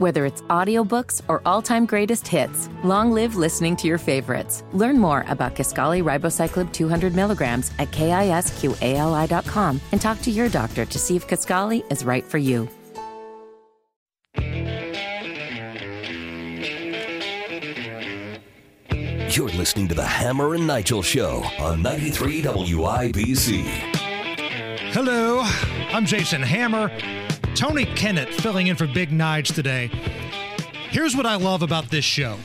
Whether it's audiobooks or all-time greatest hits, long live listening to your favorites. Learn more about Kisqali Ribociclib 200 milligrams at kisqali.com and talk to your doctor to see if Kisqali is right for you. You're listening to the Hammer and Nigel Show on 93 WIBC. Hello, I'm Jason Hammer. Tony Kinnett filling in for Big Nige today. Here's what I love about this show.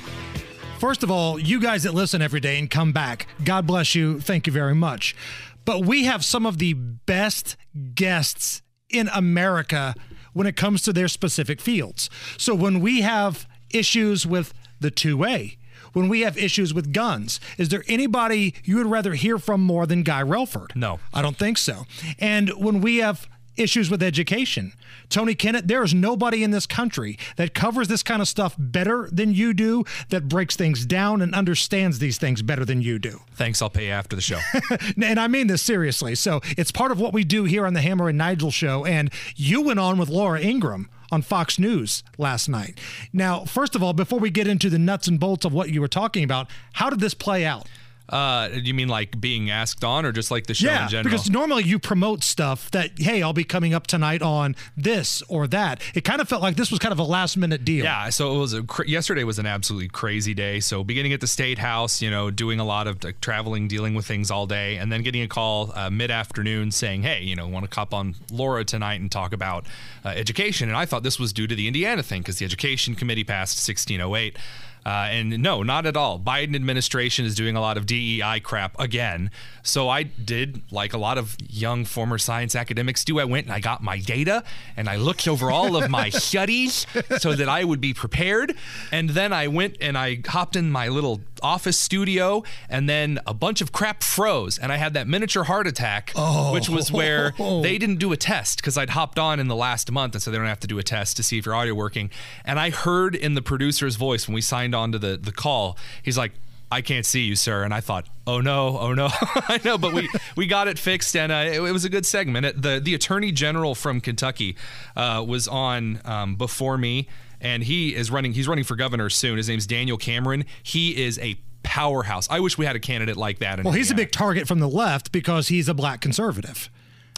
First of all, you guys that listen every day and come back, God bless you. Thank you very much. But we have some of the best guests in America when it comes to their specific fields. So when we have issues with the 2A, when we have issues with guns. Is there anybody you would rather hear from more than Guy Relford? No. I don't think so. And when we have issues with education. Tony Kinnett, there is nobody in this country that covers this kind of stuff better than you do, that breaks things down and understands these things better than you do. Thanks, I'll pay you after the show. and I mean this seriously. So it's part of what we do here on the Hammer and Nigel show. And you went on with Laura Ingraham on Fox News last night. Now, first of all, before we get into the nuts and bolts of what you were talking about, how did this play out? Uh, you mean like being asked on, or just like the show yeah, in general? because normally you promote stuff that hey, I'll be coming up tonight on this or that. It kind of felt like this was kind of a last minute deal. Yeah, so it was a yesterday was an absolutely crazy day. So beginning at the state house, you know, doing a lot of like, traveling, dealing with things all day, and then getting a call uh, mid afternoon saying, "Hey, you know, want to cop on Laura tonight and talk about uh, education?" And I thought this was due to the Indiana thing because the education committee passed 1608. Uh, and no, not at all. Biden administration is doing a lot of DEI crap again. So I did, like a lot of young former science academics do, I went and I got my data and I looked over all of my studies so that I would be prepared. And then I went and I hopped in my little office studio and then a bunch of crap froze and I had that miniature heart attack, Oh. which was where they didn't do a test because I'd hopped on in the last month and so they don't have to do a test to see if your audio working. And I heard in the producer's voice when we signed on to the, the call, he's like, I can't see you, sir. And I thought, oh no, oh no, I know, but we we got it fixed, and uh, it, it was a good segment. It- the The Attorney General from Kentucky uh, was on um, before me, and he is running. He's running for governor soon. His name's Daniel Cameron. He is a powerhouse. I wish we had a candidate like that. In Well, he's a big target from the left because he's a black conservative.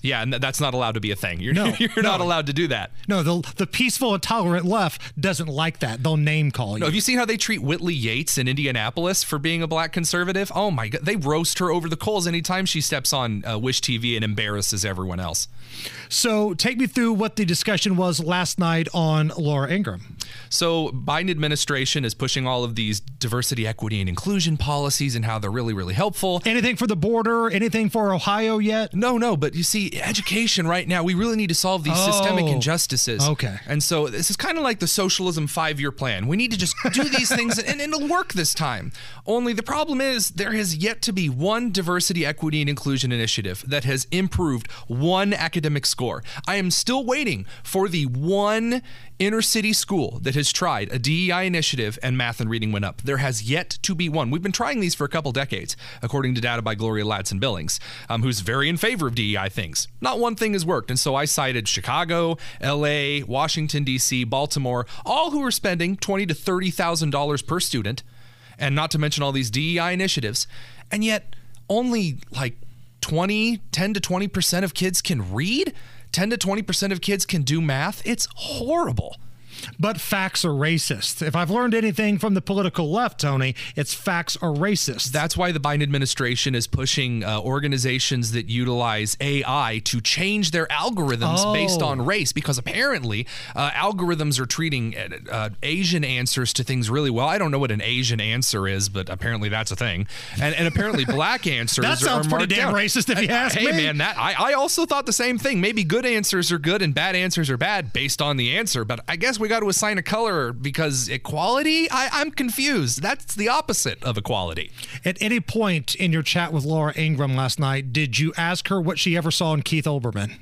Yeah, and th- that's not allowed to be a thing. You're No, you're not allowed to do that. No, the the peaceful and tolerant left doesn't like that. They'll name call you. No, have you seen how they treat Whitley Yates in Indianapolis for being a black conservative? Oh my god, they roast her over the coals anytime she steps on uh, Wish TV and embarrasses everyone else. So take me through what the discussion was last night on Laura Ingraham. So Biden administration is pushing all of these diversity, equity, and inclusion policies and how they're really, really helpful. Anything for the border? Anything for Ohio yet? No, no, but you see, education right now, we really need to solve these systemic Oh, injustices. okay. And so this is kind of like the socialism five year plan. We need to just do these things and it'll work this time. Only the problem is there has yet to be one diversity, equity, and inclusion initiative that has improved one academic score. I am still waiting for the one inner city school that has tried a DEI initiative and math and reading went up. There has yet to be one. We've been trying these for a couple decades, according to data by Gloria Ladson Billings, um, who's very in favor of DEI things. Not one thing has worked. And so I cited Chicago, LA, Washington, D.C., Baltimore, all who are spending twenty to $30,000 per student, and not to mention all these DEI initiatives. And yet, only like 20, 10 to 20% of kids can read. 10 to 20% of kids can do math. It's horrible. But facts are racist. If I've learned anything from the political left, Tony, it's facts are racist. That's why the Biden administration is pushing uh, organizations that utilize AI to change their algorithms Oh. based on race, because apparently uh, algorithms are treating uh, uh, Asian answers to things really well. I don't know what an Asian answer is, but apparently that's a thing. And, and apparently black answers That are- sounds pretty damn down. racist if you ask hey, me. man, that I, I also thought the same thing. Maybe good answers are good and bad answers are bad based on the answer, but I guess we got to assign a color because equality. I, I'm confused. That's the opposite of equality. At any point in your chat with Laura Ingraham last night, did you ask her what she ever saw in Keith Olbermann?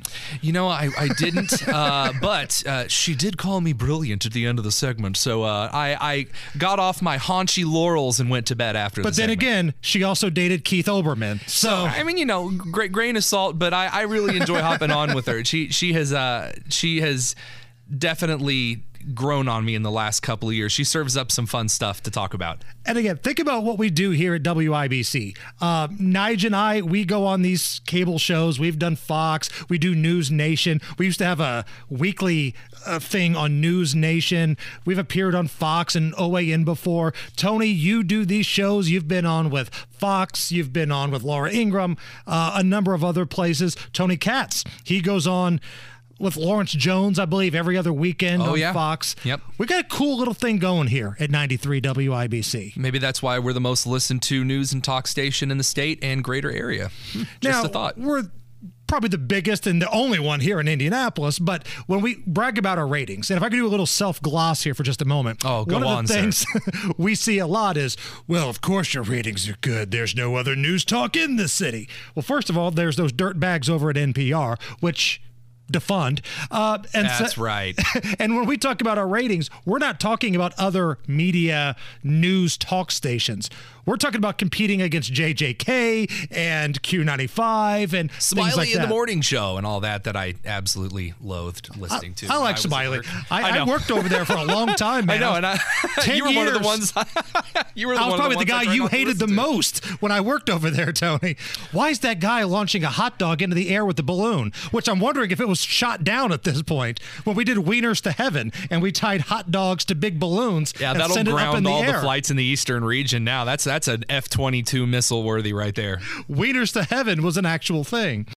You know, I, I didn't, uh, but uh, she did call me brilliant at the end of the segment. So uh, I, I got off my haunchy laurels and went to bed after But the then segment. again, she also dated Keith Olbermann. So, I mean, you know, great grain of salt, but I, I really enjoy hopping on with her. She she has uh she has definitely grown on me in the last couple of years. She serves up some fun stuff to talk about. And again, think about what we do here at WIBC. Uh, Nige and I, we go on these cable shows. We've done Fox. We do News Nation. We used to have a weekly uh, thing on News Nation. We've appeared on Fox and OAN before. Tony, you do these shows. You've been on with Fox. You've been on with Laura Ingraham, uh, a number of other places. Tony Katz, he goes on with Lawrence Jones, I believe, every other weekend oh, on yeah. Fox. Yep. We got a cool little thing going here at 93 WIBC. Maybe that's why we're the most listened to news and talk station in the state and greater area. Just now, a thought. We're probably the biggest and the only one here in Indianapolis, but when we brag about our ratings, and if I could do a little self gloss here for just a moment, oh, go one of on, the things we see a lot is, well, of course your ratings are good. There's no other news talk in the city. Well, first of all, there's those dirt bags over at NPR, which defund. Uh, and That's so, right. and when we talk about our ratings, we're not talking about other media news talk stations. We're talking about competing against JJK and Q95 and Smiley like in that. the morning show and all that that I absolutely loathed listening to. I like was Smiley. I, I, worked over there for a long time, man. I know, and I, 10 you were one of the ones. you were the I was probably the the, guy you hated the to. most when I worked over there, Tony. Why is that guy launching a hot dog into the air with the balloon? Which I'm wondering if it was shot down at this point when we did Wieners to Heaven and we tied hot dogs to big balloons. Yeah, and that'll send it up in ground all air. the flights in the eastern region. Now that's that's an F twenty two missile worthy right there. Wieners to Heaven was an actual thing.